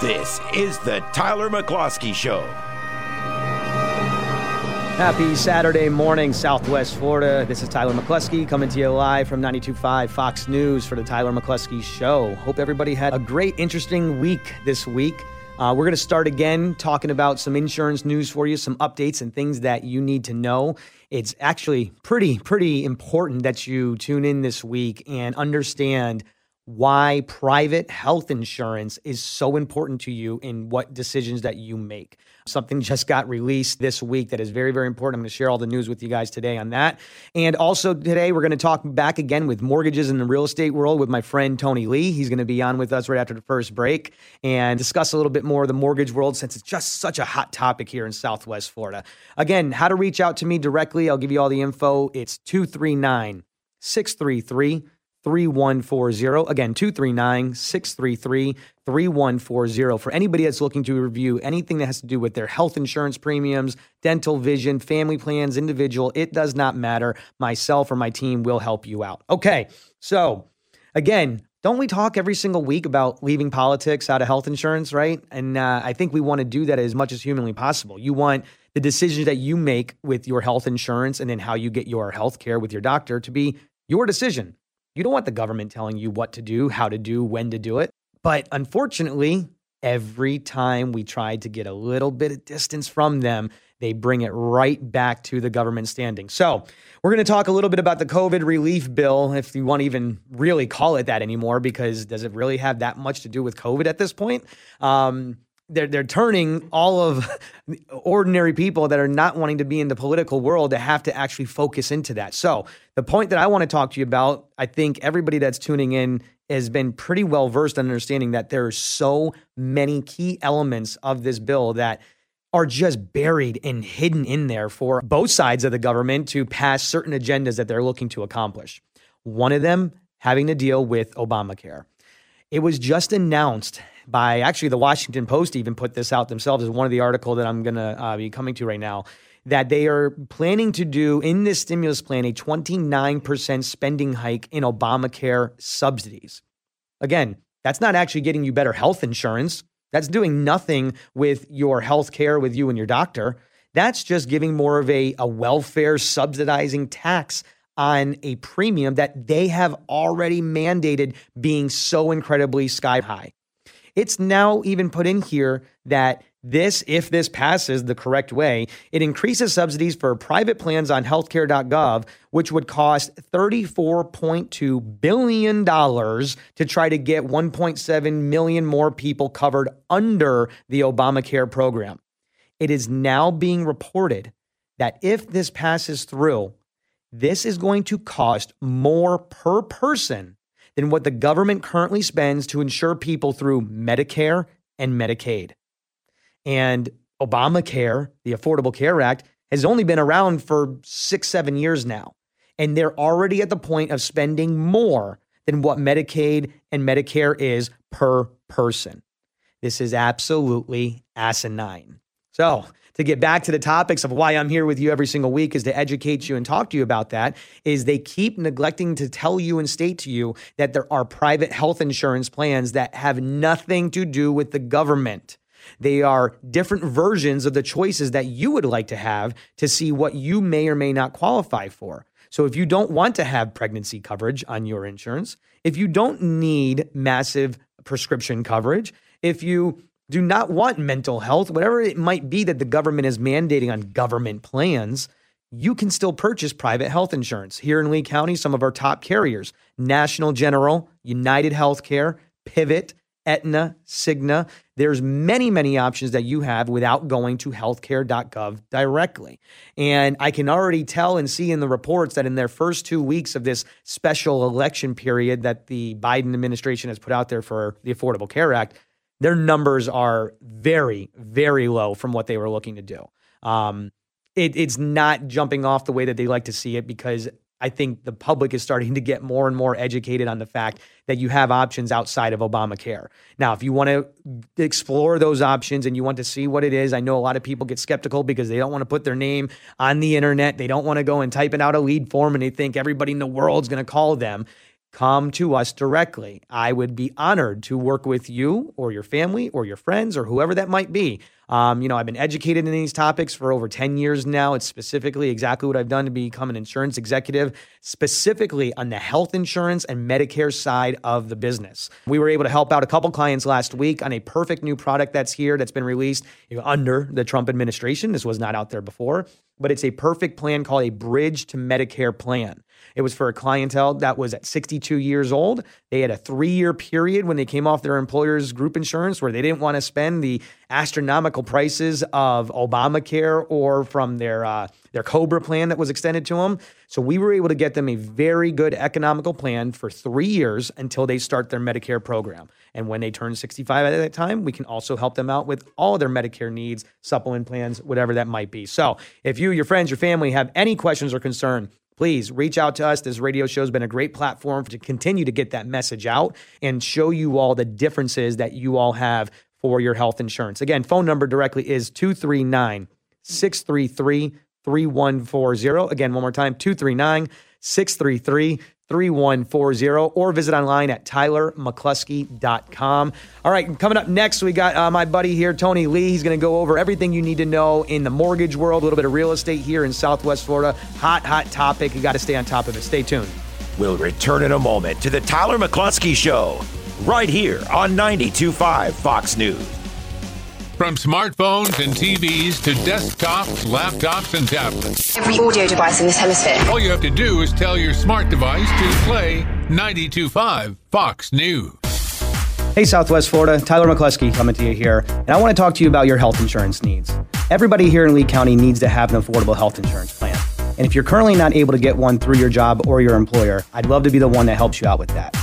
This is the Tyler McCluskey Show. Happy Saturday morning, Southwest Florida. This is Tyler McCluskey coming to you live from 92.5 Fox News for the Tyler McCluskey Show. Hope everybody had a great, interesting week this week. Uh, we're going to start again talking about some insurance news for you, some updates and things that you need to know. It's actually pretty, pretty important that you tune in this week and understand why private health insurance is so important to you in what decisions that you make. Something just got released this week that is very, very important. I'm going to share all the news with you guys today on that. And also today, we're going to talk back again with mortgages in the real estate world with my friend Tony Lee. He's going to be on with us right after the first break and discuss a little bit more of the mortgage world since it's just such a hot topic here in Southwest Florida. Again, how to reach out to me directly, I'll give you all the info. It's 239 633 3140. Again, 239 633 3140. For anybody that's looking to review anything that has to do with their health insurance premiums, dental, vision, family plans, individual, it does not matter. Myself or my team will help you out. Okay, so again, don't we talk every single week about leaving politics out of health insurance, right? And uh, I think we want to do that as much as humanly possible. You want the decisions that you make with your health insurance and then how you get your health care with your doctor to be your decision. You don't want the government telling you what to do, how to do, when to do it. But unfortunately, every time we try to get a little bit of distance from them, they bring it right back to the government standing. So, we're going to talk a little bit about the COVID relief bill, if you want to even really call it that anymore, because does it really have that much to do with COVID at this point? Um, they're they're turning all of ordinary people that are not wanting to be in the political world to have to actually focus into that. So the point that I want to talk to you about, I think everybody that's tuning in has been pretty well versed in understanding that there are so many key elements of this bill that are just buried and hidden in there for both sides of the government to pass certain agendas that they're looking to accomplish. One of them having to deal with Obamacare. It was just announced by actually the Washington Post even put this out themselves as one of the article that I'm going to uh, be coming to right now that they are planning to do in this stimulus plan a 29% spending hike in Obamacare subsidies. Again, that's not actually getting you better health insurance. That's doing nothing with your health care with you and your doctor. That's just giving more of a, a welfare subsidizing tax on a premium that they have already mandated being so incredibly sky high. It's now even put in here that this, if this passes the correct way, it increases subsidies for private plans on healthcare.gov, which would cost $34.2 billion to try to get 1.7 million more people covered under the Obamacare program. It is now being reported that if this passes through, this is going to cost more per person than what the government currently spends to insure people through Medicare and Medicaid. And Obamacare, the Affordable Care Act, has only been around for six, seven years now. And they're already at the point of spending more than what Medicaid and Medicare is per person. This is absolutely asinine. So, to get back to the topics of why I'm here with you every single week is to educate you and talk to you about that is they keep neglecting to tell you and state to you that there are private health insurance plans that have nothing to do with the government. They are different versions of the choices that you would like to have to see what you may or may not qualify for. So if you don't want to have pregnancy coverage on your insurance, if you don't need massive prescription coverage, if you do not want mental health, whatever it might be that the government is mandating on government plans, you can still purchase private health insurance. Here in Lee County, some of our top carriers National General, United Healthcare, Pivot, Aetna, Cigna. There's many, many options that you have without going to healthcare.gov directly. And I can already tell and see in the reports that in their first two weeks of this special election period that the Biden administration has put out there for the Affordable Care Act, their numbers are very, very low from what they were looking to do. Um, it, it's not jumping off the way that they like to see it because I think the public is starting to get more and more educated on the fact that you have options outside of Obamacare. Now, if you want to explore those options and you want to see what it is, I know a lot of people get skeptical because they don't want to put their name on the internet. They don't want to go and type it out a lead form and they think everybody in the world's going to call them come to us directly. I would be honored to work with you or your family or your friends or whoever that might be. Um, you know, I've been educated in these topics for over 10 years now. It's specifically exactly what I've done to become an insurance executive, specifically on the health insurance and Medicare side of the business. We were able to help out a couple clients last week on a perfect new product that's here that's been released under the Trump administration. This was not out there before, but it's a perfect plan called a Bridge to Medicare plan. It was for a clientele that was at 62 years old. They had a three year period when they came off their employer's group insurance where they didn't want to spend the astronomical prices of Obamacare or from their uh, their Cobra plan that was extended to them. So we were able to get them a very good economical plan for three years until they start their Medicare program. And when they turn 65 at that time, we can also help them out with all their Medicare needs, supplement plans, whatever that might be. So if you, your friends, your family have any questions or concern, please reach out to us. This radio show has been a great platform to continue to get that message out and show you all the differences that you all have for your health insurance. Again, phone number directly is 239 633 3140. Again, one more time 239 633 3140 or visit online at tylermccluskey.com. All right, coming up next, we got uh, my buddy here, Tony Lee. He's going to go over everything you need to know in the mortgage world, a little bit of real estate here in Southwest Florida. Hot, hot topic. You got to stay on top of it. Stay tuned. We'll return in a moment to the Tyler McCluskey Show, right here on 92.5 Fox News. From smartphones and TVs to desktops, laptops, and tablets. Every audio device in this hemisphere. All you have to do is tell your smart device to play 92.5 Fox News. Hey, Southwest Florida, Tyler McCluskey coming to you here, and I want to talk to you about your health insurance needs. Everybody here in Lee County needs to have an affordable health insurance plan. And if you're currently not able to get one through your job or your employer, I'd love to be the one that helps you out with that.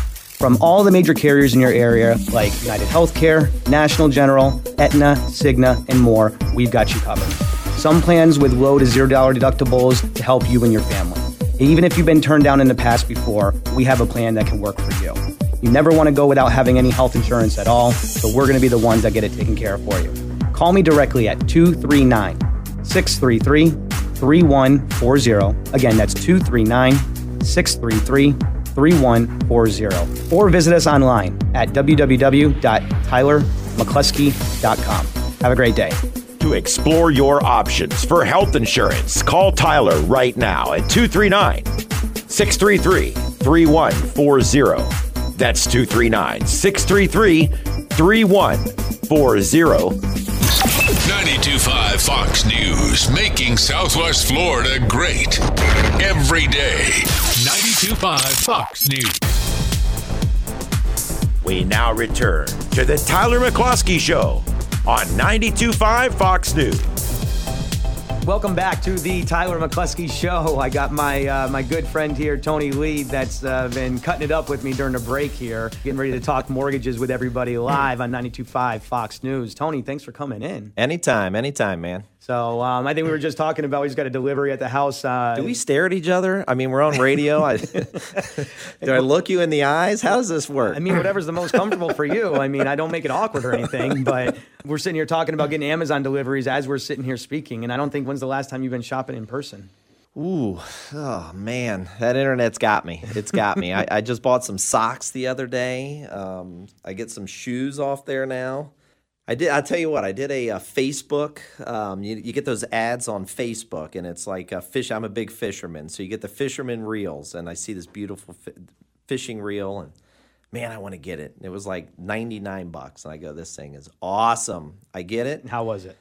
From all the major carriers in your area, like United Healthcare, National General, Aetna, Cigna, and more, we've got you covered. Some plans with low to $0 deductibles to help you and your family. Even if you've been turned down in the past before, we have a plan that can work for you. You never want to go without having any health insurance at all, so we're going to be the ones that get it taken care of for you. Call me directly at 239 633 3140. Again, that's 239 633 3140 or visit us online at www.tylermccluskey.com. Have a great day. To explore your options for health insurance, call Tyler right now at 239 633 3140. That's 239 633 3140. 92.5 Fox News, making Southwest Florida great every day. 92.5 Fox News. We now return to the Tyler McCluskey Show on 92.5 Fox News. Welcome back to the Tyler McCluskey Show. I got my uh, my good friend here, Tony Lee, that's uh, been cutting it up with me during the break here, getting ready to talk mortgages with everybody live on 92.5 Fox News. Tony, thanks for coming in. Anytime, anytime, man. So um, I think we were just talking about we just got a delivery at the house. Uh, Do we stare at each other? I mean, we're on radio. I, do I look you in the eyes? How does this work? I mean, whatever's the most comfortable for you. I mean, I don't make it awkward or anything, but we're sitting here talking about getting Amazon deliveries as we're sitting here speaking. And I don't think when's the last time you've been shopping in person? Ooh, oh man, that internet's got me. It's got me. I, I, just bought some socks the other day. Um, I get some shoes off there now. I did. I tell you what. I did a, a Facebook. Um, you, you, get those ads on Facebook, and it's like a fish. I'm a big fisherman, so you get the fisherman reels, and I see this beautiful fi- fishing reel, and man, I want to get it. And It was like 99 bucks, and I go, this thing is awesome. I get it. How was it?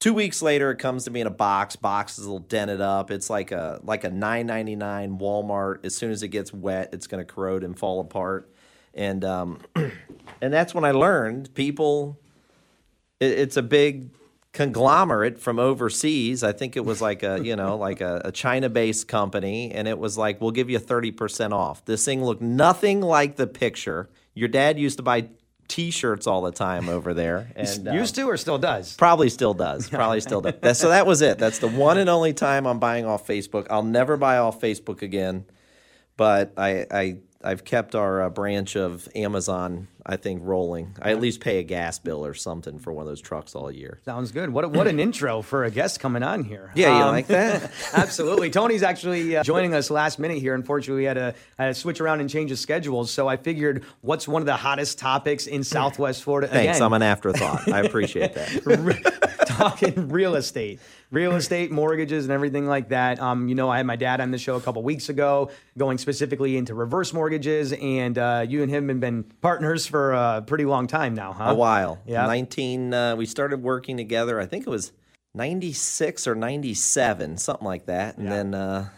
Two weeks later, it comes to me in a box. Box is a little dented up. It's like a like a 9.99 Walmart. As soon as it gets wet, it's going to corrode and fall apart. And um, and that's when I learned people it's a big conglomerate from overseas. I think it was like a you know like a, a China based company, and it was like we'll give you thirty percent off. This thing looked nothing like the picture. Your dad used to buy T-shirts all the time over there, and Used to or still does? Probably still does. Probably still does. That- so that was it. That's the one and only time I'm buying off Facebook. I'll never buy off Facebook again. But I, I I've kept our uh, branch of Amazon, I think, rolling. I at least pay a gas bill or something for one of those trucks all year. Sounds good. What a, what an intro for a guest coming on here. Yeah, you Um, like that? Absolutely. Tony's actually uh, joining us last minute here. Unfortunately, we had to, had to switch around and change his schedules. So I figured what's one of the hottest topics in Southwest Florida? Thanks. Again, I'm an afterthought. I appreciate that. talking real estate, real estate, mortgages, and everything like that. Um, you know, I had my dad on the show a couple weeks ago, going specifically into reverse mortgages, and uh, you and him have been partners for a pretty long time now, huh? a while. Yeah. 19, uh, we started working together, I think it was 96 or 97, something like that. And then, uh,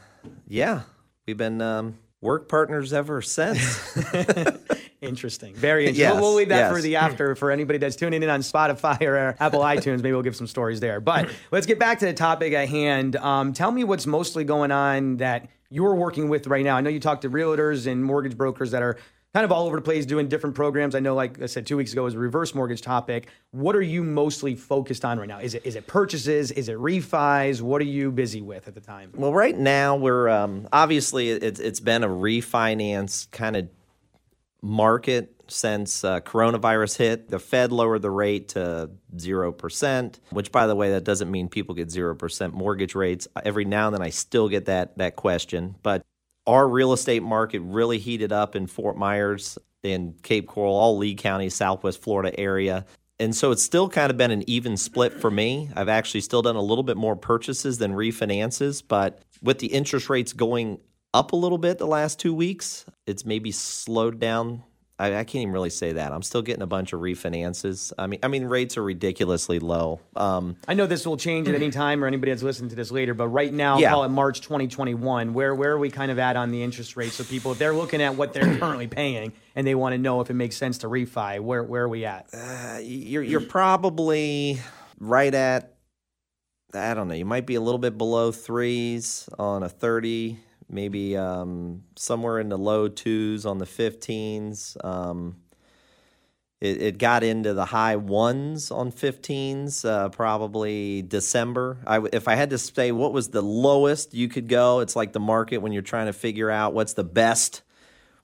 yeah, we've been um, work partners ever since. Interesting. Very interesting. Yes, we'll, we'll leave that yes. for the after for anybody that's tuning in on Spotify or Apple iTunes. Maybe we'll give some stories there. But let's get back to the topic at hand. Um, tell me what's mostly going on that you're working with right now. I know you talk to realtors and mortgage brokers that are kind of all over the place doing different programs. I know, like I said two weeks ago, was a reverse mortgage topic. What are you mostly focused on right now? Is it is it purchases? Is it refis? What are you busy with at the time? Well, right now we're um, obviously it's it's been a refinance kind of market since uh, coronavirus hit. The Fed lowered the rate to zero percent, which, by the way, that doesn't mean people get zero percent mortgage rates. Every now and then, I still get that that question, but our real estate market really heated up in Fort Myers, in Cape Coral, all Lee County, Southwest Florida area. And so it's still kind of been an even split for me. I've actually still done a little bit more purchases than refinances, but with the interest rates going up a little bit the last two weeks, it's maybe slowed down. I, I can't even really say that. I'm still getting a bunch of refinances. I mean, I mean, rates are ridiculously low. Um, I know this will change at any time or anybody that's listening to this later, but right now, Yeah. call it March 2021. Where where are we kind of at on the interest rate? So people, if they're looking at what they're currently paying and they want to know if it makes sense to refi, where where are we at? Uh, you're you're probably right at I don't know. You might be a little bit below threes on a thirty, maybe um, somewhere in the low twos on the fifteens. Um, it, it got into the high ones on 15s, uh, probably December. I, if I had to say what was the lowest you could go, it's like the market when you're trying to figure out what's the best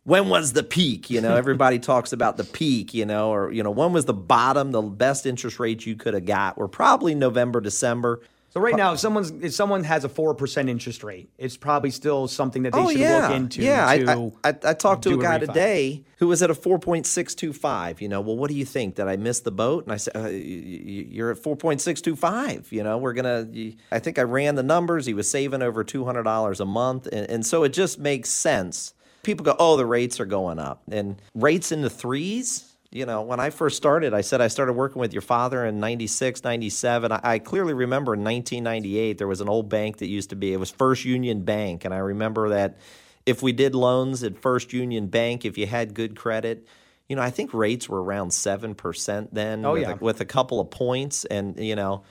when was the peak? You know, everybody talks about the peak, you know, or, you know, when was the bottom, the best interest rate you could have got? We're probably November, December. So right now, if someone's if someone has a four percent interest rate, it's probably still something that they oh, should yeah. look into. yeah, I- I, I, talked to a a guy refi. today who was at a 4.625. You know, well, what do you think? Did I miss the boat? And I said, uh, you're at 4.625. You know, we're going to, I think I ran the numbers. He was saving over $200 a month. And, and so it just makes sense. People go, oh, the rates are going up. And rates in the threes, you know, when I first started, I said I started working with your father in 96, 97. I, I clearly remember in 1998, there was an old bank that used to be, it was First Union Bank. And I remember that if we did loans at First Union Bank, if you had good credit, you know, I think rates were around 7% then Oh, with, yeah. a, with a couple of points. And, you know,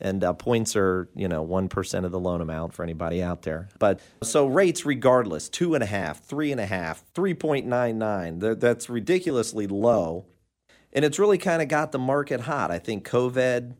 and uh, points are you know one percent of the loan amount for anybody out there. But so rates, regardless, two and a half, three and a half, three point nine nine. That's ridiculously low, and it's really kind of got the market hot. I think COVID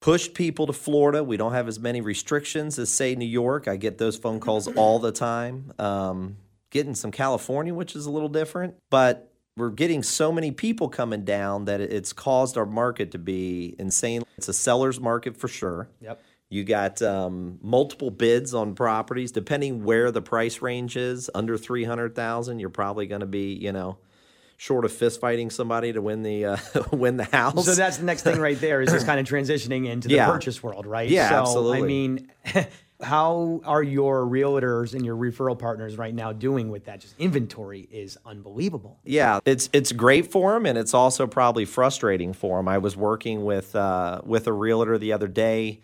pushed people to Florida. We don't have as many restrictions as say New York. I get those phone calls all the time. Um, getting some California, which is a little different, but we're getting so many people coming down that it's caused our market to be insane. It's a seller's market for sure. Yep. You got um, multiple bids on properties, depending where the price range is. Under three hundred thousand, you're probably going to be, you know, short of fist fighting somebody to win the uh, win the house. So that's the next thing right there is just kind of transitioning into the Yeah. purchase world, right? Yeah, so, I mean, how are your realtors and your referral partners right now doing with that? Just inventory is unbelievable. Yeah, it's it's great for them and it's also probably frustrating for them I was working with uh, with a realtor the other day.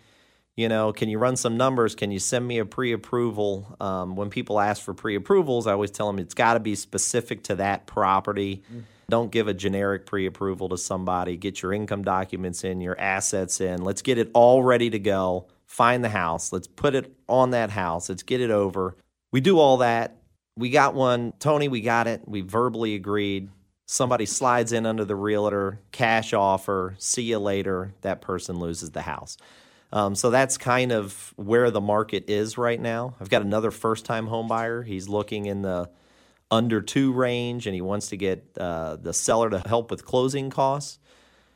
You know, can you run some numbers? Can you send me a pre-approval? Um, when people ask for pre-approvals, I always tell them it's got to be specific to that property. Don't give a generic pre-approval to somebody. Get your income documents in, your assets in. Let's get it all ready to go. Find the house. Let's put it on that house. Let's get it over. We do all that. We got one, Tony. We got it. We verbally agreed. somebody slides in under the realtor, cash offer, see you later, that person loses the house. Um, so that's kind of where the market is right now. I've got another first time home buyer. He's looking in the under two range and he wants to get uh, the seller to help with closing costs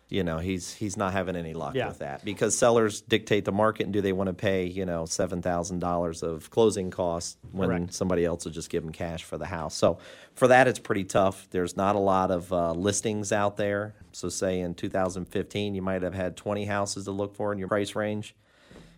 you know he's he's not having any luck Yeah. with that because sellers dictate the market and do they want to pay you know seven thousand dollars of closing costs when Correct. somebody else will just give them cash for the house so for that it's pretty tough there's not a lot of uh, listings out there so say in 2015 you might have had 20 houses to look for in your price range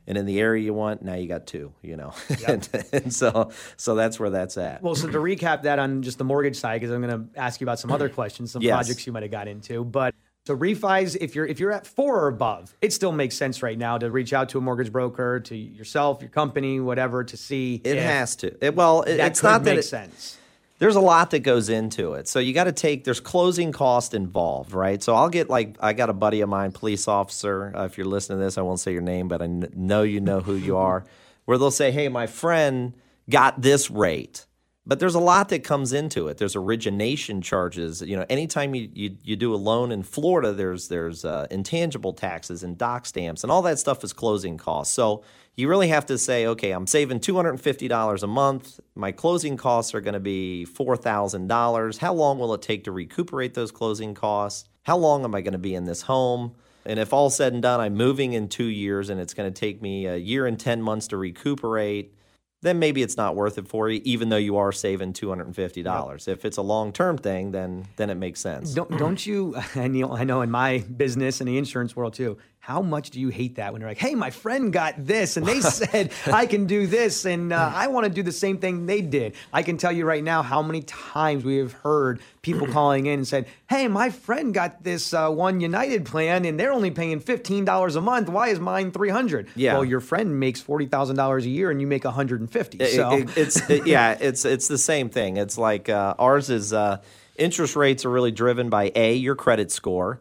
and in the area you want now you got two you know and, and so so that's where that's at Well, so to recap that on just the mortgage side, because I'm going to ask you about some other questions, some Yes. projects you might have got into. But so refis, if you're if you're at four or above, it still makes sense right now to reach out to a mortgage broker, to yourself, your company, whatever, to see. it has to it, well it, That it's could not that make it, sense. there's a lot that goes into it. So you got to take there's closing cost involved, right? So I'll get like I got a buddy of mine, police officer. Uh, if you're listening to this, I won't say your name, but I know you know who you are. Where they'll say, "Hey, my friend got this rate." But there's a lot that comes into it. There's origination charges. You know, anytime you, you, you do a loan in Florida, there's there's uh, intangible taxes and doc stamps, and all that stuff is closing costs. So you really have to say, okay, I'm saving $250 a month. My closing costs are going to be $4,000. How long will it take to recuperate those closing costs? How long am I going to be in this home? And if all said and done, I'm moving in two years and it's going to take me a year and 10 months to recuperate, then maybe it's not worth it for you, even though you are saving $250. If it's a long term thing, then then it makes sense. Don't don't you? I know I know in my business and the insurance world too. How much do you hate that when they're like, "Hey, my friend got this, and they said I can do this, and uh, I want to do the same thing they did." I can tell you right now how many times we have heard people calling in and said, "Hey, my friend got this uh, one United plan, and they're only paying fifteen dollars a month. Why is mine three hundred? Yeah. Well, your friend makes forty thousand dollars a year, and you make one hundred and fifty. It- So it- it's it- yeah, it's it's the same thing. It's like uh, ours is uh, interest rates are really driven by a your credit score.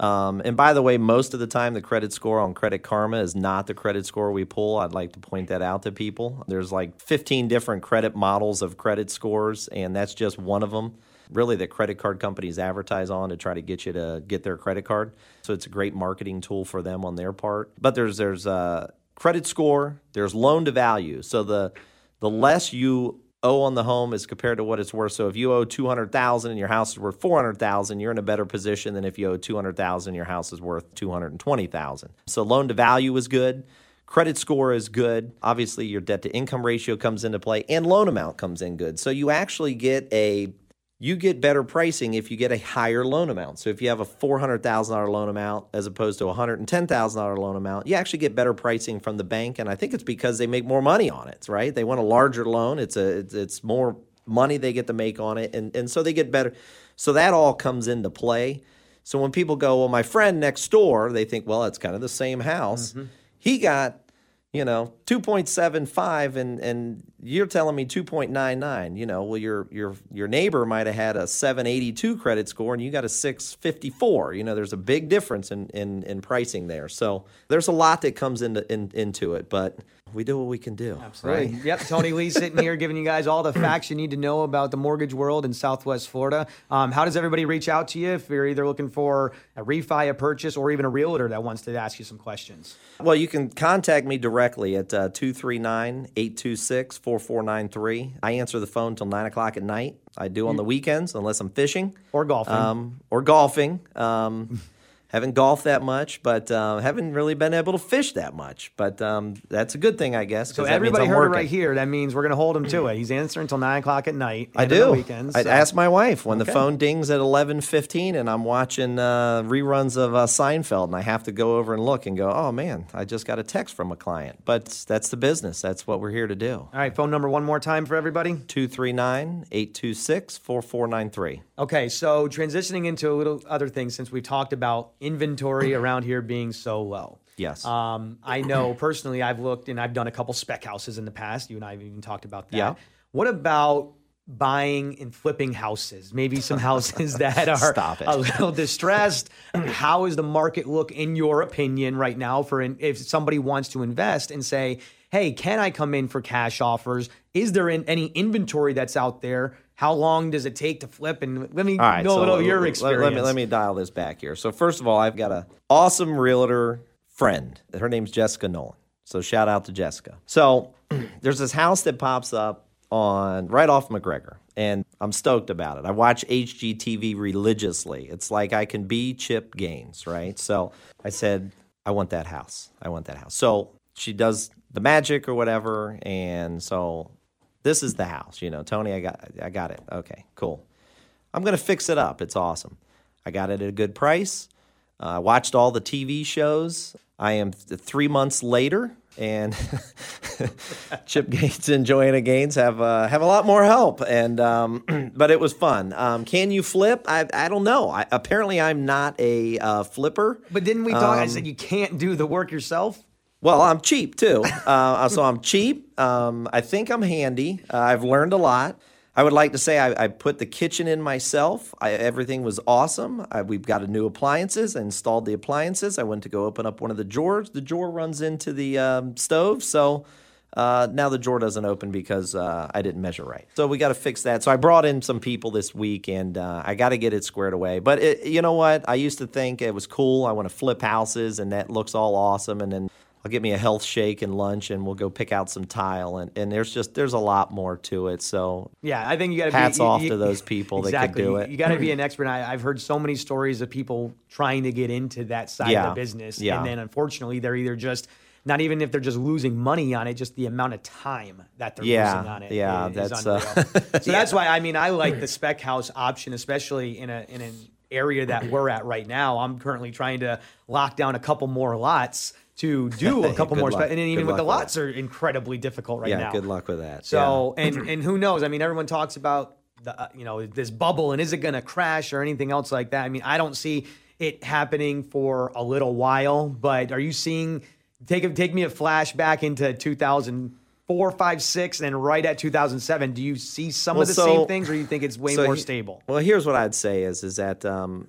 Um, and by the way, most of the time, the credit score on Credit Karma is not the credit score we pull. I'd like to point that out to people. There's like 15 different credit models of credit scores, and that's just one of them. Really, that credit card companies advertise on to try to get you to get their credit card. So it's a great marketing tool for them on their part. But there's there's uh, credit score, there's loan to value. So the the less you owe on the home is compared to what it's worth. So if you owe two hundred thousand and your house is worth four hundred thousand, you're in a better position than if you owe two hundred thousand, your house is worth two hundred and twenty thousand. So loan to value is good. Credit score is good. Obviously, your debt to income ratio comes into play, and loan amount comes in good. So you actually get a you get better pricing if you get a higher loan amount. So if you have a $400,000 loan amount as opposed to a $110,000 loan amount, you actually get better pricing from the bank and I think it's because they make more money on it, right? They want a larger loan. It's a it's, it's more money they get to make on it and and so they get better. So that all comes into play. So when people go, "Well, my friend next door," they think, "Well, it's kind of the same house." Mm-hmm. He got you know 2.75 and and you're telling me 2.99 you know well your your your neighbor might have had a 782 credit score and you got a 654 you know there's a big difference in in, in pricing there. So there's a lot that comes into in, into it but we do what we can do Right. Yep. Tony Lee sitting here giving you guys all the facts you need to know about the mortgage world in Southwest Florida. Um, how does everybody reach out to you if you're either looking for a refi, a purchase, or even a realtor that wants to ask you some questions? Well, you can contact me directly at uh, 239 826 4493. I answer the phone till 9 o'clock at night. I do on the weekends, unless I'm fishing Or golfing. um, or golfing. Um, haven't golfed that much, but uh, haven't really been able to fish that much. But um, that's a good thing, I guess. so everybody heard it right here. That means we're going to hold him to it. He's answering until nine o'clock at night. I and on the do. Weekends. I'd so- ask my wife when the phone dings at eleven fifteen, and I'm watching uh, reruns of uh, Seinfeld, and I have to go over and look and go, "Oh man, I just got a text from a client." But that's the business. That's what we're here to do. All right. Phone number one more time for everybody. 239 826 4493. Okay, so transitioning into a little other things since we've talked about inventory around here being so low. Yes. Um, I know personally, I've looked and I've done a couple spec houses in the past. You and I have even talked about that. Yeah. What about buying and flipping houses? Maybe some houses that are Stop it. a little distressed. How is the market look in your opinion right now for in, if somebody wants to invest and say, "Hey, can I come in for cash offers? Is there in, any inventory that's out there?" How long does it take to flip? And let me right, know a so little of let- your experience. Let, me let me dial this back here. So first of all, I've got a awesome realtor friend. Her name's Jessica Nolan. So shout out to Jessica. So there's this house that pops up on right off McGregor, and I'm stoked about it. I watch HGTV religiously. It's like I can be Chip Gaines, right? So I said, I want that house. I want that house. So she does the magic or whatever, and so this is the house. You know, Tony, I got, I got it. Okay, cool. I'm going to fix it up. It's awesome. I got it at a good price. Uh, I watched all the TV shows. I am th- three months later, and Chip Gaines and Joanna Gaines have uh, have a lot more help. And um, but it was fun. Um, can you flip? I I don't know. I, apparently, I'm not a uh, flipper. but didn't we talk? I Um, said you can't do the work yourself. Well, I'm cheap too. Uh, so I'm cheap. Um, I think I'm handy. Uh, I've learned a lot. I would like to say I, I put the kitchen in myself. I, everything was awesome. I, we've got a new appliances. I installed the appliances. I went to go open up one of the drawers. The drawer runs into the um, stove. So uh, now the drawer doesn't open because uh, I didn't measure right. So we got to fix that. So I brought in some people this week, and uh, I got to get it squared away. But it, you know what? I used to think it was cool. I want to flip houses, and that looks all awesome. And then I'll get me a health shake and lunch, and we'll go pick out some tile. And, and there's just there's a lot more to it. So Yeah, I think you got to be Hats you- off you- to those people that can do it. You got to be an expert. I, I've heard so many stories of people trying to get into that side of the business, yeah. and then unfortunately they're either just not even if they're just losing money on it, just the amount of time that they're Yeah, losing on it. yeah, is that's, unreal. uh, so that's why I mean I like the spec house option, especially in a in an area that we're at right now. I'm currently trying to lock down a couple more lots to do a couple more, luck. and then even with the lots are incredibly difficult right yeah, now. good luck with that. So and and who knows? I mean, everyone talks about the uh, you know this bubble and is it going to crash or anything else like that. I mean, I don't see it happening for a little while. But are you seeing? Take take me a flashback into 2004, five, six, and right at 2007. Do you see some Well, of the so- same things, or do you think it's way So more he- stable? Well, here's what I'd say is is that um,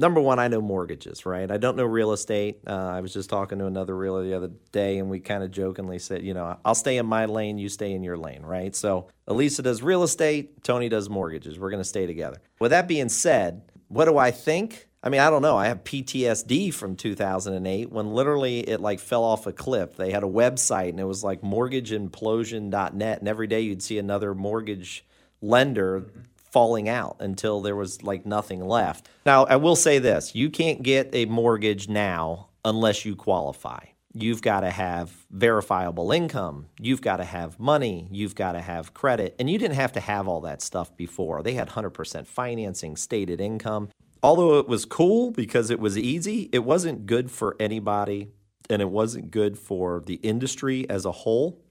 number one, I know mortgages, right? I don't know real estate. Uh, I was just talking to another realtor the other day, and we kind of jokingly said, you know, I'll stay in my lane, you stay in your lane, right? So Elisa does real estate, Tony does mortgages. We're going to stay together. With that being said, what do I think? I mean, I don't know. I have PTSD from 2008 when literally it like fell off a cliff. They had a website and it was like mortgageimplosion.net, and every day you'd see another mortgage lender falling out until there was like nothing left. Now, I will say this you can't get a mortgage now unless you qualify. You've got to have verifiable income. You've got to have money. You've got to have credit. And you didn't have to have all that stuff before. They had 100% financing, stated income. Although it was cool because it was easy, it wasn't good for anybody and it wasn't good for the industry as a whole.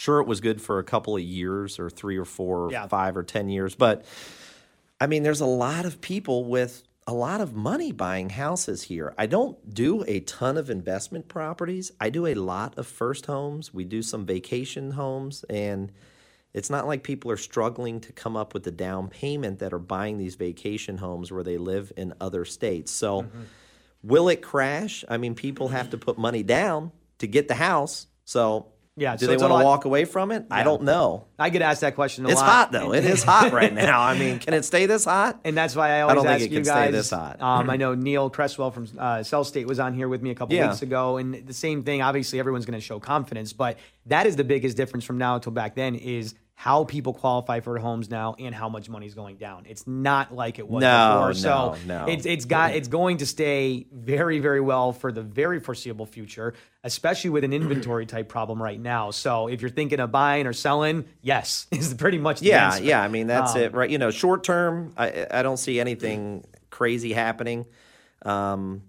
Sure, it was good for a couple of years or three or four or Yeah. five or 10 years. But I mean, there's a lot of people with a lot of money buying houses here. I don't do a ton of investment properties. I do a lot of first homes. We do some vacation homes. And it's not like people are struggling to come up with the down payment that are buying these vacation homes where they live in other states. So, mm-hmm. will it crash? I mean, people have to put money down to get the house. So, Yeah, do so they want to walk away from it? I don't know. I get asked that question a lot. It's lot. hot though. It is hot right now. I mean, can it stay this hot? And that's why I always don't think ask it you can stay guys. this hot. Um, I know Neil Cresswell from uh, Sellstate was on here with me a couple Yeah. weeks ago, and the same thing. Obviously, everyone's going to show confidence, but that is the biggest difference from now until back then is how people qualify for homes now and how much money's going down. It's not like it was No, before. So no, no. it's it's got it's going to stay very very well for the very foreseeable future, especially with an inventory type problem right now. So if you're thinking of buying or selling, yes, is pretty much the Yeah, answer. yeah. I mean, that's Um, it, right? You know, short term, I I don't see anything crazy happening. Um,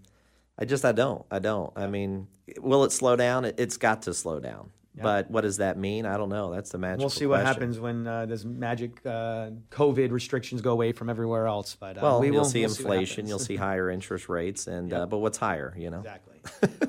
I just I don't. I don't. I mean, will it slow down? It, it's got to slow down. But what does that mean? I don't know. That's the magic. We'll see what happens when uh, this magic uh, COVID restrictions go away from everywhere else. But uh, Well, we you'll see we'll inflation. happens. you'll see higher interest rates, and uh, but what's higher? You know. exactly.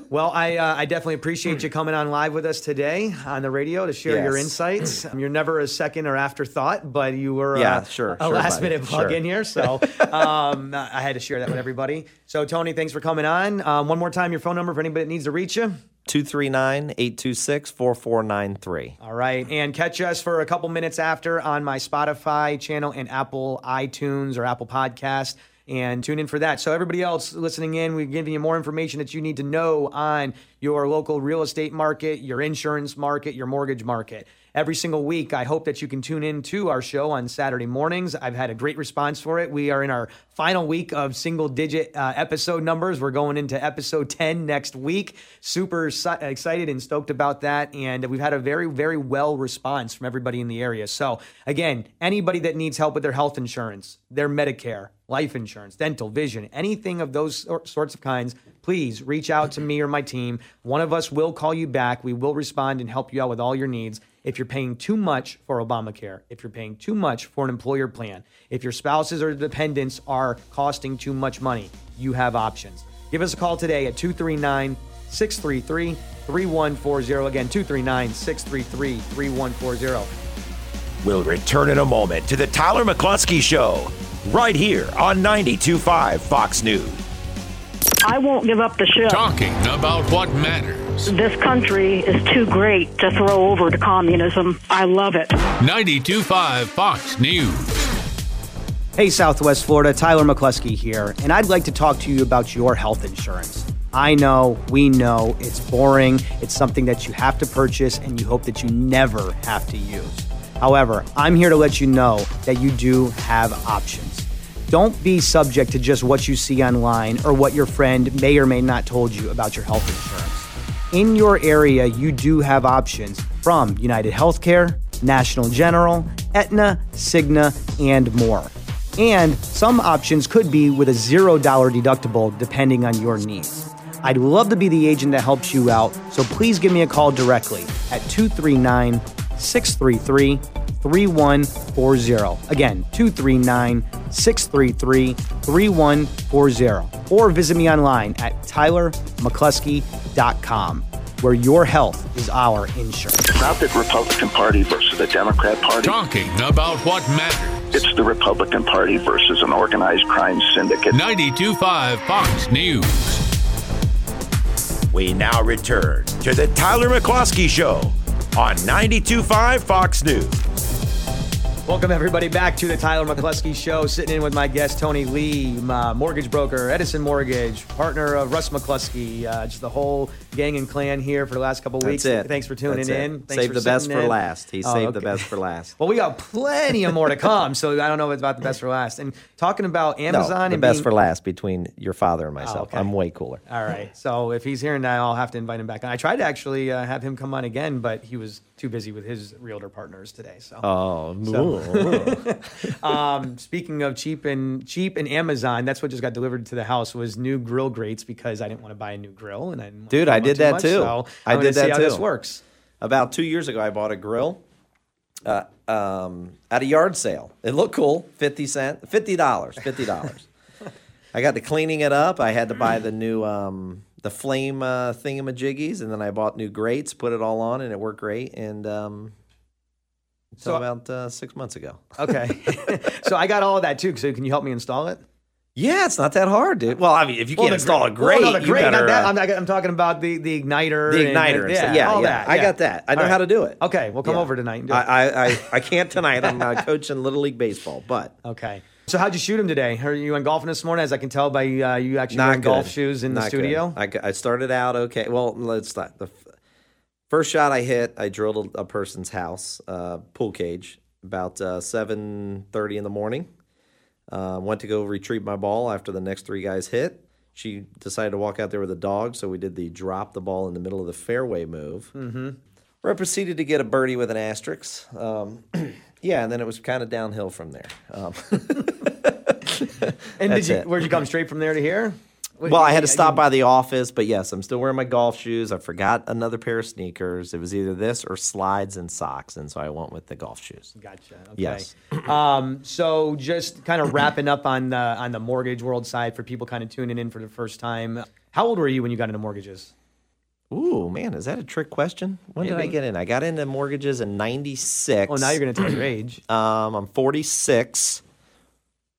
well, I uh, I definitely appreciate you coming on live with us today on the radio to share your insights. Um, You're never a second or afterthought, but you were Yeah, uh, sure, a sure, last buddy, minute plug sure. in here. So um, I had to share that with everybody. So Tony, thanks for coming on. Um, one more time, your phone number for anybody that needs to reach you. 239 826 4493. All right. And catch us for a couple minutes after on my Spotify channel and Apple iTunes or Apple Podcast. And tune in for that. So, everybody else listening in, we're giving you more information that you need to know on your local real estate market, your insurance market, your mortgage market every single week. I hope that you can tune in to our show on Saturday mornings. I've had a great response for it. We are in our final week of single digit uh, episode numbers. We're going into episode 10 next week. Super excited and stoked about that. And we've had a very, very well response from everybody in the area. So, again, anybody that needs help with their health insurance, their Medicare, life insurance, dental, vision, anything of those sorts of kinds, please reach out to me or my team. One of us will call you back. We will respond and help you out with all your needs if you're paying too much for Obamacare, if you're paying too much for an employer plan, if your spouses or dependents are costing too much money, you have options. Give us a call today at 239 633 3140. Again, 239 633 3140. We'll return in a moment to the Tyler McCluskey Show, right here on 92.5 Fox News. I won't give up the ship. Talking about what matters. This country is too great to throw over to communism. I love it. 92.5 Fox News. Hey, Southwest Florida, Tyler McCluskey here, and I'd like to talk to you about your health insurance. I know, we know, it's boring, it's something that you have to purchase, and you hope that you never have to use. However, I'm here to let you know that you do have options. Don't be subject to just what you see online or what your friend may or may not told you about your health insurance. In your area, you do have options from United Healthcare, National General, Aetna, Cigna, and more. And some options could be with a $0 deductible depending on your needs. I'd love to be the agent that helps you out, so please give me a call directly at 239 633 3140. Again, 239 633 3140. Or visit me online at tylermccluskey.com, where your health is our insurance. It's not the Republican Party versus the Democrat Party. Talking about what matters. It's the Republican Party versus an organized crime syndicate. 92.5 Fox News. We now return to the Tyler McCluskey Show on 92.5 Fox News. Welcome, everybody, back to the Tyler McCluskey Show. Sitting in with my guest, Tony Lee, mortgage broker, Edison Mortgage, partner of Russ McCluskey. Uh, just the whole gang and clan here for the last couple weeks. That's it. Thanks for tuning That's in. Thanks Save for the best in. for last. He oh, saved okay. the best for last. well, we got plenty of more to come, so I don't know if it's about the best for last. And talking about Amazon no, the and best being, for last between your father and myself. Oh, okay. I'm way cooler. All right. So if he's here that, I'll have to invite him back. I tried to actually uh, have him come on again, but he was too busy with his realtor partners today. So. Oh, So- um, speaking of cheap and cheap and Amazon, that's what just got delivered to the house was new grill grates because I didn't want to buy a new grill and I didn't want to Dude, I did that too. So I did that see how this works. About two years ago, I bought a grill uh, um, at a yard sale. It looked cool, fifty cent, fifty dollars, fifty dollars. I got to cleaning it up. I had to buy the new um, the flame uh, thingamajiggies, and then I bought new grates, put it all on, and it worked great. And um, so So- about uh, six months ago. Okay. so I got all of that too. So can you help me install it? Yeah, it's not that hard, dude. Well, I mean, if you Well, can't install a grate, well, no, the you better, that. uh, I'm, not, I'm talking about the, the igniter. the igniter. and- and stuff. yeah, all yeah. that, I got that. I know All how to do it. Okay, we'll come Yeah. over tonight and do it. I, I, I, I can't tonight. I'm uh, coaching Little League Baseball, but okay. So how'd you shoot him today? Are you went golfing this morning? As I can tell by uh, you actually not wearing good. golf shoes in the Not good. studio. I, I started out okay. Well, let's start. The f- first shot I hit, I drilled a, a person's house, uh, pool cage, about uh, seven thirty in the morning. Uh, went to go retrieve my ball after the next three guys hit. She decided to walk out there with a dog, so we did the drop the ball in the middle of the fairway move. Mm-hmm. Where I proceeded to get a birdie with an asterisk. Um, yeah, and then it was kind of downhill from there. Um, And did you, it. where'd you come straight from there to here? Well, I had to stop by the office, but yes, I'm still wearing my golf shoes. I forgot another pair of sneakers. It was either this or slides and socks, and so I went with the golf shoes. Gotcha. Okay. Yes. um, so just kind of wrapping up on the on the mortgage world side for people kind of tuning in for the first time. How old were you when you got into mortgages? Ooh, man, is that a trick question? When did I get in? I got into mortgages in '96. Oh, now you're going to tell your age. Um, I'm 46.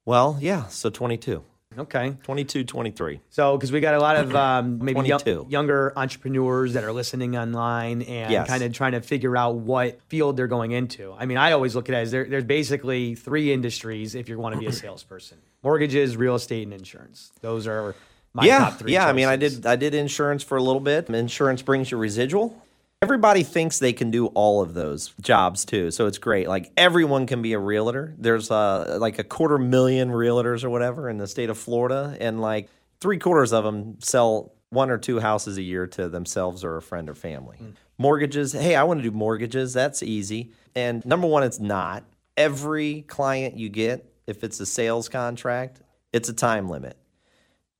Well, yeah, so 22. Okay. 22, 23. So, because we got a lot of um, maybe young, younger entrepreneurs that are listening online and Yes. kind of trying to figure out what field they're going into. I mean, I always look at it as there, there's basically three industries if you want to be a salesperson: mortgages, real estate, and insurance. Those are my yeah, top three. yeah. I mean, I did I did insurance for a little bit. Insurance brings you residual. Everybody thinks they can do all of those jobs too, so it's great. Like everyone can be a realtor. There's uh, like a quarter million realtors or whatever in the state of Florida, and like three quarters of them sell one or two houses a year to themselves or a friend or family. Mortgages. Hey, I want to do mortgages. That's easy. And number one, it's not. Every client you get, if it's a sales contract, it's a time limit.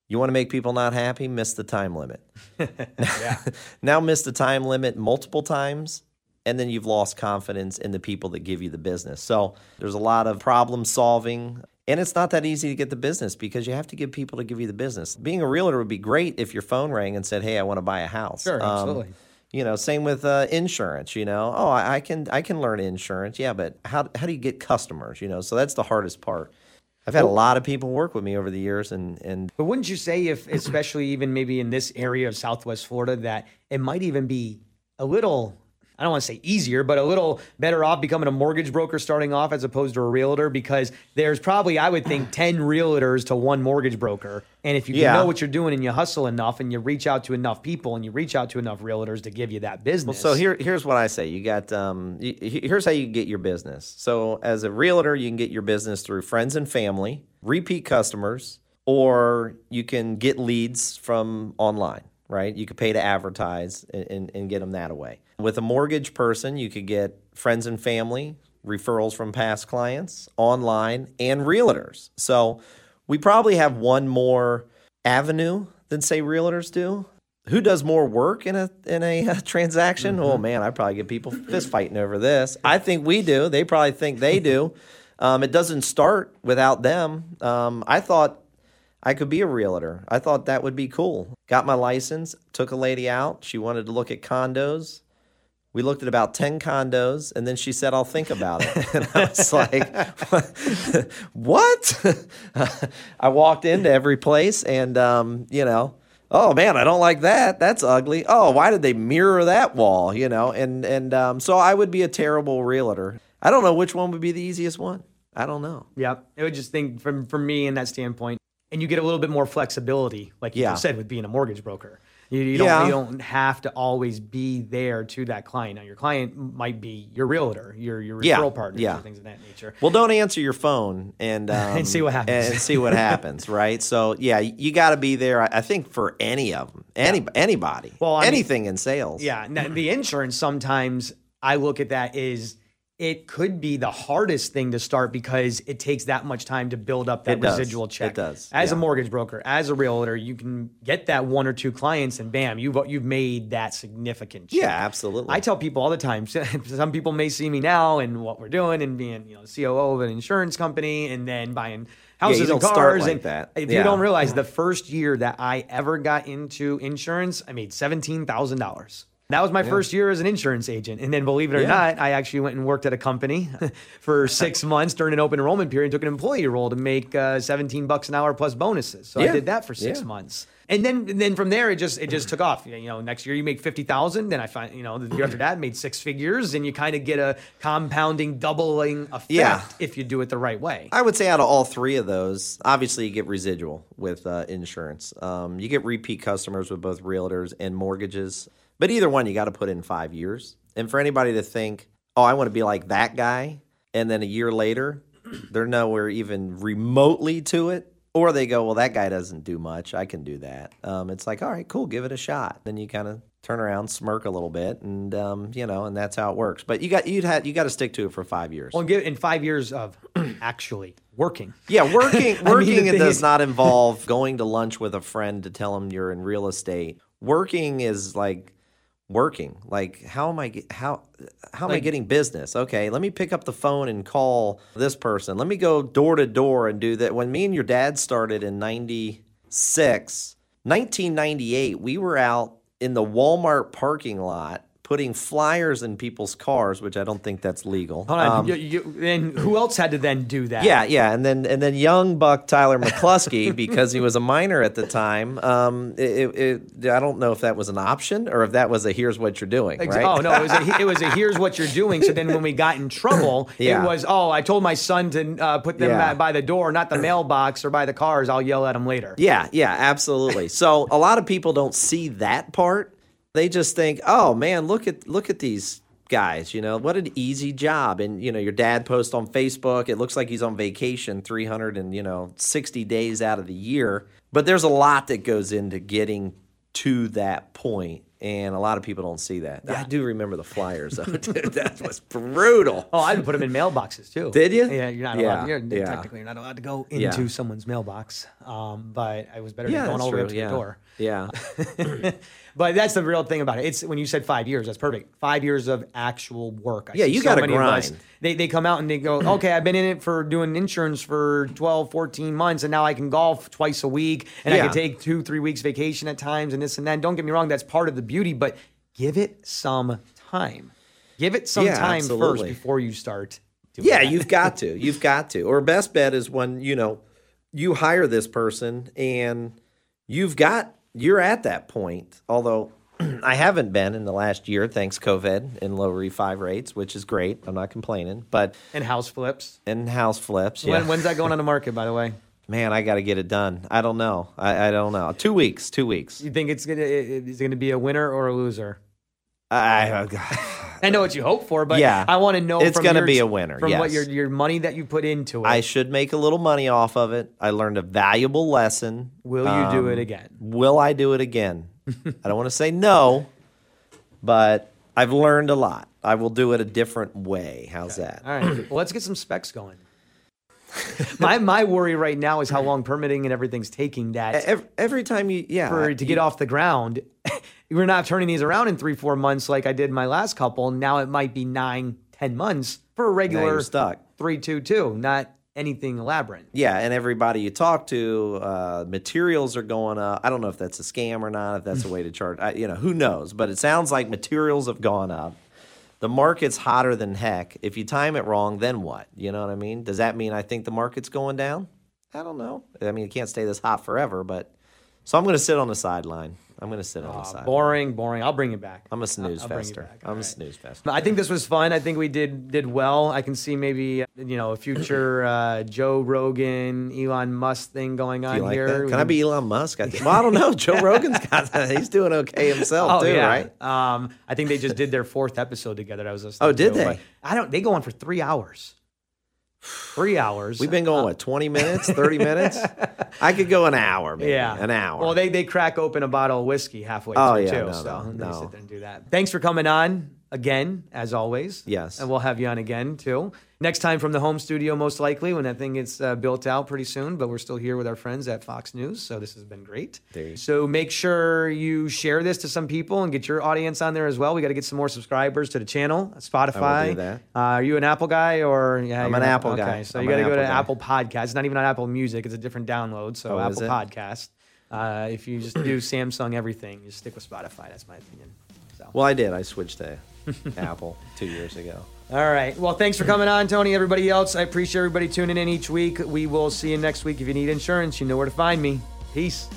You want to make people not happy? Miss the time limit. now miss the time limit multiple times, and then you've lost confidence in the people that give you the business. So there's a lot of problem solving. And it's not that easy to get the business because you have to get people to give you the business. Being a realtor would be great if your phone rang and said, "Hey, I want to buy a house." Sure, Um, absolutely. you know, same with uh, insurance. You know, oh, I, I can I can learn insurance. Yeah, but how how do you get customers? You know, so that's the hardest part. I've had a lot of people work with me over the years, and and But wouldn't you say, if especially even maybe in this area of Southwest Florida, that it might even be a little, I don't want to say easier, but a little better off becoming a mortgage broker starting off as opposed to a realtor? Because there's probably, I would think, 10 realtors to one mortgage broker. And if you Yeah. know what you're doing and you hustle enough and you reach out to enough people and you reach out to enough realtors to give you that business. So here, here's what I say. You got um, here's how you get your business. So as a realtor, you can get your business through friends and family, repeat customers, or you can get leads from online. Right? You could pay to advertise and, and, and get them that way. With a mortgage person, you could get friends and family, referrals from past clients, online, and realtors. So we probably have one more avenue than say realtors do. Who does more work in a in a uh, transaction? Oh man, I probably get people fist fighting over this. I think we do. They probably think they do. Um, it doesn't start without them. Um, I thought I could be a realtor. I thought that would be cool. Got my license, took a lady out. She wanted to look at condos. We looked at about 10 condos, and then she said, I'll think about it. And I was like, what? I walked into every place, and, um, you know, oh man, I don't like that. That's ugly. Oh, why did they mirror that wall? You know, and, and um, so I would be a terrible realtor. I don't know which one would be the easiest one. I don't know. Yeah, it would just think from from me in that standpoint, and you get a little bit more flexibility, like you Yeah. just said, with being a mortgage broker. You, you don't Yeah. you don't have to always be there to that client. Now, your client might be your realtor, your your referral Yeah, partners, yeah. things of that nature. Well, don't answer your phone and um, And see what happens. And see what happens, right? So yeah, you got to be there. I think for any of them, any anybody, Well, I mean- anything in sales. Yeah, now, the insurance sometimes I look at that is it could be the hardest thing to start because it takes that much time to build up that residual check. It does, As a mortgage broker, as a realtor, you can get that one or two clients, and bam, you've you've made that significant. Check. yeah, absolutely. I tell people all the time. Some people may see me now and what we're doing and being, you know, COO of an insurance company and then buying houses you and cars. start like and that. If Yeah. you don't realize, the first year that I ever got into insurance, I made seventeen thousand dollars. That was my first year as an insurance agent. And then, believe it or Yeah. not, I actually went and worked at a company for six months during an open enrollment period and took an employee role to make uh, 17 bucks an hour plus bonuses. So I did that for six Yeah. months. And then, and then from there, it just it just took off. You know, next year you make fifty thousand. Then I find, you know, the year after that made six figures, and you kind of get a compounding, doubling effect Yeah. if you do it the right way. I would say out of all three of those, obviously you get residual with uh, insurance. Um, you get repeat customers with both realtors and mortgages. But either one, you got to put in five years. And for anybody to think, oh, I want to be like that guy, and then a year later, they're nowhere even remotely to it. Or they go, well, that guy doesn't do much. I can do that. Um, it's like, all right, cool, give it a shot. Then you kind of turn around, smirk a little bit, and um, you know, and that's how it works. But you got you'd have you got to stick to it for five years. Well, give in five years of actually working. Yeah, working I mean, working it does not involve going to lunch with a friend to tell them you're in real estate. Working is like working. Like how am I get, how how am I getting business? Okay, let me pick up the phone and call this person. Let me go door to door and do that. When me and your dad started in 96, 1998, we were out in the Walmart parking lot putting flyers in people's cars, which I don't think that's legal. Hold on. Um, you, you, and who else had to then do that? yeah, yeah, and then and then young buck Tyler McCluskey, because he was a minor at the time. Um, it, it, I don't know if that was an option or if that was a here's what you're doing. Right? Oh no, it was a it was a here's what you're doing. So then when we got in trouble, Yeah. it was oh I told my son to uh, put them Yeah. by, by the door, not the mailbox or by the cars. I'll yell at him later. Yeah, yeah, absolutely. so a lot of people don't see that part. They just think, "Oh man, look at look at these guys, you know, what an easy job." And you know, your dad posts on Facebook, it looks like he's on vacation 300 and, you know, 60 days out of the year. But there's a lot that goes into getting to that point, and a lot of people don't see that. I do remember the flyers though. Dude, that was brutal. Oh, I put them in mailboxes too. Did you? Yeah, you're not Yeah, allowed. You're, yeah. Technically, you're not allowed to go into Yeah. someone's mailbox. Um, but I was better Yeah, than going all the way up to yeah. the door. Yeah. But that's the real thing about it. It's when you said five years, that's perfect. Five years of actual work. I Yeah, you so many us, grind. They, they come out and they go, okay, I've been in it for doing insurance for 12, 14 months, and now I can golf twice a week, and I can take two, three weeks vacation at times, and this and that. Don't get me wrong, that's part of the beauty, but give it some time. Give it some Yeah, time first before you start doing Yeah, you've got to. You've got to. Or best bet is when, you know, you hire this person and you've got you're at that point. Although I haven't been in the last year, thanks COVID and low refi rates, which is great. I'm not complaining. But And house flips. in house flips, yeah. When, when's that going on the market, by the way? Man, I got to get it done. I don't know. I, I don't know. Two weeks. Two weeks. You think it's gonna is it gonna be a winner or a loser? I, I know what you hope for, but Yeah. I want to know It's from gonna be a winner, from what your your money that you put into it. I should make a little money off of it. I learned a valuable lesson. Will you do it Um, again? Will I do it again? I don't want to say no, but I've learned a lot. I will do it a different way. How's that? All right, well, let's get some specs going. my my worry right now is how long permitting and everything's taking that Every, every time you, yeah, for to get off the ground. We're not turning these around in three four months like I did my last couple. Now it might be nine ten months for a regular stuck. three two two, not anything elaborate. Yeah, and everybody you talk to, uh, materials are going up. I don't know if that's a scam or not. If that's a way to charge, I, you know, who knows? But it sounds like materials have gone up. The market's hotter than heck. If you time it wrong, then what? You know what I mean? Does that mean I think the market's going down? I don't know. I mean, it can't stay this hot forever, but so I'm going to sit on the sideline. I'm going to sit on the side. boring, boring. I'll bring it back. I'm a snooze I'll bring you fester. back. I'm All a right. snooze fester. I think this was fun. I think we did did well. I can see maybe you know a future uh, Joe Rogan, Elon Musk thing going Do on you like here. that? We Can I be Elon Musk? I well, I don't know. Joe Rogan's got that. He's doing okay himself Oh too, yeah, right? Um, I think they just did their fourth episode together. I was listening. Oh, did to, they? but I don't. They go on for three hours. Three hours. We've been going what, 20 minutes, 30 minutes? I could go an hour, maybe. Yeah, An hour. Well, they they crack open a bottle of whiskey halfway Oh, through yeah, too. no, so no, they no. sit there and do that. Thanks for coming on again, as always. Yes. and we'll have you on again too. Next time from the home studio, most likely when that thing gets uh, built out pretty soon. But we're still here with our friends at Fox News, so this has been great. So make sure you share this to some people and get your audience on there as well. We got to get some more subscribers to the channel, Spotify. that. Uh, are you an Apple guy or? Yeah, I'm an Apple okay. guy. So I'm you got to go to Apple guy. Apple Podcast. It's not even on Apple Music. It's a different download. So Oh, Apple? Podcast. Uh, if you just do Samsung everything, you stick with Spotify. That's my opinion. So. well, I did. I switched to Apple two years ago. All right. Well, thanks for coming on, Tony. Everybody else, I appreciate everybody tuning in each week. We will see you next week. If you need insurance, you know where to find me. Peace.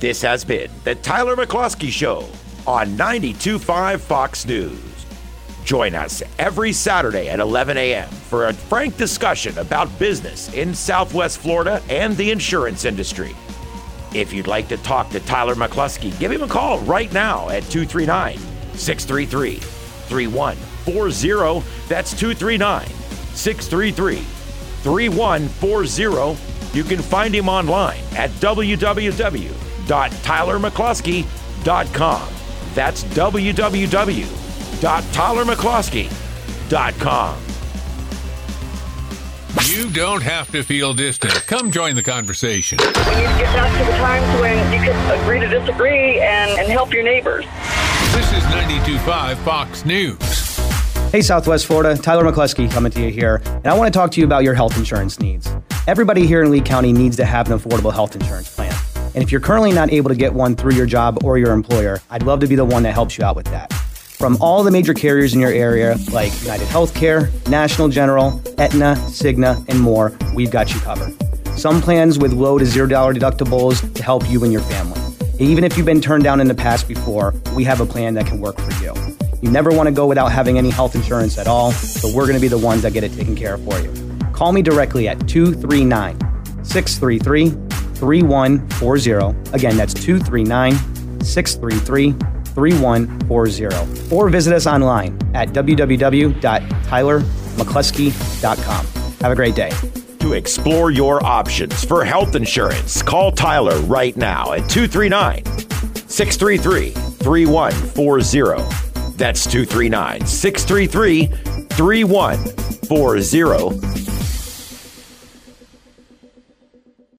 This has been the Tyler McCluskey Show on 92.5 Fox News. Join us every Saturday at 11 a.m. for a frank discussion about business in Southwest Florida and the insurance industry. If you'd like to talk to Tyler McCluskey, give him a call right now at 239 633 3140. That's 239 633 3140. You can find him online at www.tylermccluskey.com. That's www.tylermccluskey.com. You don't have to feel distant. Come join the conversation. We need to get back to the times when you could agree to disagree and, and help your neighbors. This is 92.5 Fox News. Hey, Southwest Florida, Tyler McCluskey coming to you here, and I want to talk to you about your health insurance needs. Everybody here in Lee County needs to have an affordable health insurance plan. And if you're currently not able to get one through your job or your employer, I'd love to be the one that helps you out with that. From all the major carriers in your area, like United Healthcare, National General, Aetna, Cigna, and more, we've got you covered. Some plans with low to $0 deductibles to help you and your family. Even if you've been turned down in the past before, we have a plan that can work for you. You never want to go without having any health insurance at all, so we're going to be the ones that get it taken care of for you. Call me directly at 239 633 3140. Again, that's 239 633 3140. Or visit us online at www.tylermccluskey.com. Have a great day. To explore your options for health insurance, call Tyler right now at 239 633 3140. That's 239 633 3140